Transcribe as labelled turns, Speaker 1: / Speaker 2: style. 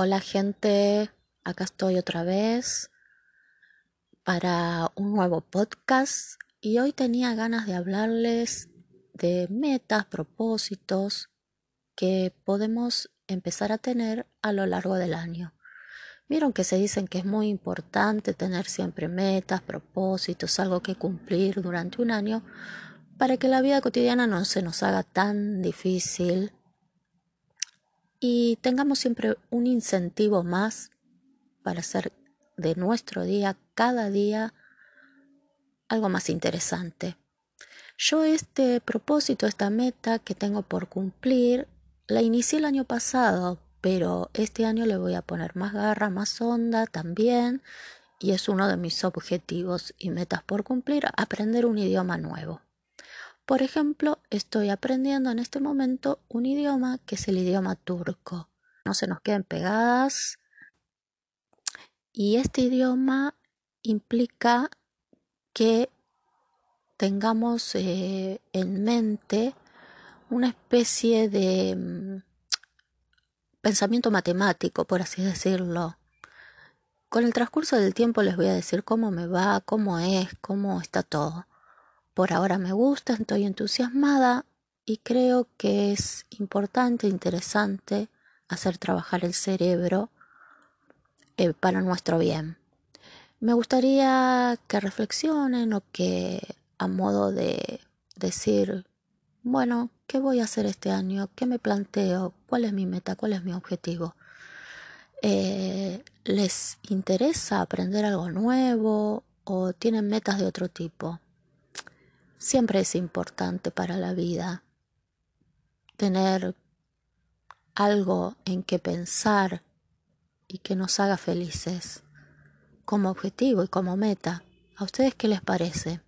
Speaker 1: Hola gente, acá estoy otra vez para un nuevo podcast y hoy tenía ganas de hablarles de metas, propósitos que podemos empezar a tener a lo largo del año. Vieron que se dicen que es muy importante tener siempre metas, propósitos, algo que cumplir durante un año para que la vida cotidiana no se nos haga tan difícil y tengamos siempre un incentivo más para hacer de nuestro día, cada día, algo más interesante. Yo este propósito, esta meta que tengo por cumplir, la inicié el año pasado, pero este año le voy a poner más garra, más onda también, y es uno de mis objetivos y metas por cumplir, aprender un idioma nuevo. Por ejemplo, estoy aprendiendo en este momento un idioma que es el idioma turco. No se nos queden pegadas. Y este idioma implica que tengamos eh, en mente una especie de mm, pensamiento matemático, por así decirlo. Con el transcurso del tiempo les voy a decir cómo me va, cómo es, cómo está todo. Por ahora me gusta, estoy entusiasmada y creo que es importante, interesante hacer trabajar el cerebro eh, para nuestro bien. Me gustaría que reflexionen o que a modo de decir, bueno, ¿qué voy a hacer este año? ¿Qué me planteo? ¿Cuál es mi meta? ¿Cuál es mi objetivo? Eh, ¿Les interesa aprender algo nuevo o tienen metas de otro tipo? Siempre es importante para la vida tener algo en que pensar y que nos haga felices como objetivo y como meta. ¿A ustedes qué les parece?